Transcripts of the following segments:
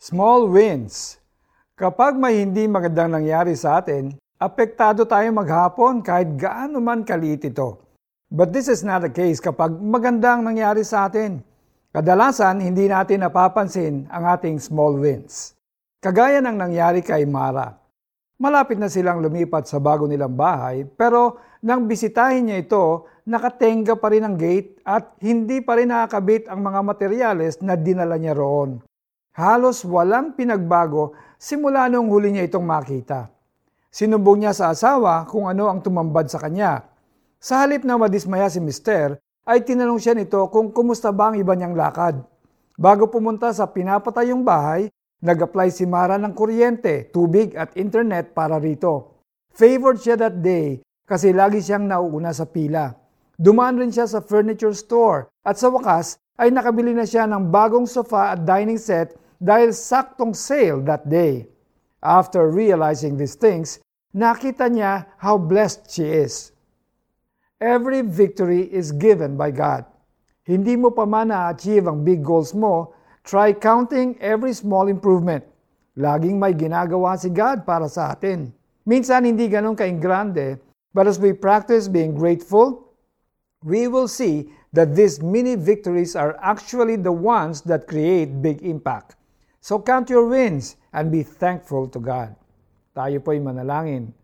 Small wins. Kapag may hindi magandang nangyari sa atin, apektado tayo maghapon kahit gaano man kaliit ito. But this is not the case kapag magandang nangyari sa atin. Kadalasan, hindi natin napapansin ang ating small wins. Kagaya ng nangyari kay Mara. Malapit na silang lumipat sa bago nilang bahay, pero nang bisitahin niya ito, nakatenga pa rin ang gate at hindi pa rin nakakabit ang mga materyales na dinala niya roon. Halos walang pinagbago simula nung huli niya itong makita. Sinumbong niya sa asawa kung ano ang tumambad sa kanya. Sa halip na madismaya si Mister, ay tinanong siya nito kung kumusta ba ang iba niyang lakad. Bago pumunta sa pinapatayong bahay, nag-apply si Mara ng kuryente, tubig at internet para rito. Favored siya that day kasi lagi siyang nauuna sa pila. Dumaan rin siya sa furniture store at sa wakas ay nakabili na siya ng bagong sofa at dining set dahil saktong sale that day. After realizing these things, nakita niya how blessed she is. Every victory is given by God. Hindi mo pa man na-achieve ang big goals mo, try counting every small improvement. Laging may ginagawa si God para sa atin. Minsan hindi ganun kaingrande, but as we practice being grateful, we will see that these mini victories are actually the ones that create big impact. So count your wins and be thankful to God. Tayo po'y manalangin.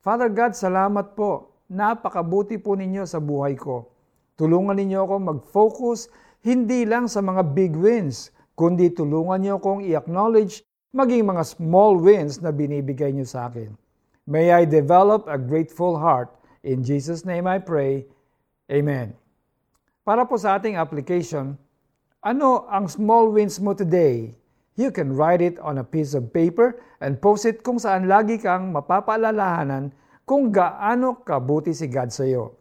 Father God, salamat po. Napakabuti po ninyo sa buhay ko. Tulungan ninyo ako mag-focus hindi lang sa mga big wins, kundi tulungan niyo akong i-acknowledge maging mga small wins na binibigay niyo sa akin. May I develop a grateful heart. In Jesus' name I pray. Amen. Para po sa ating application, ano ang small wins mo today? You can write it on a piece of paper and post it kung saan lagi kang mapapaalalahanan kung gaano kabuti si God sa iyo.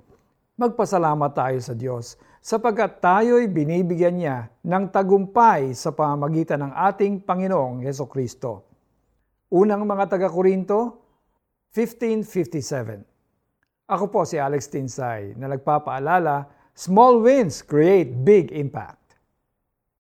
Magpasalamat tayo sa Diyos sapagkat tayo'y binibigyan niya ng tagumpay sa pamamagitan ng ating Panginoong Heso Kristo. Unang mga taga-Korinto, 1557. Ako po si Alex Tinsay na nagpapaalala Small wins create big impact.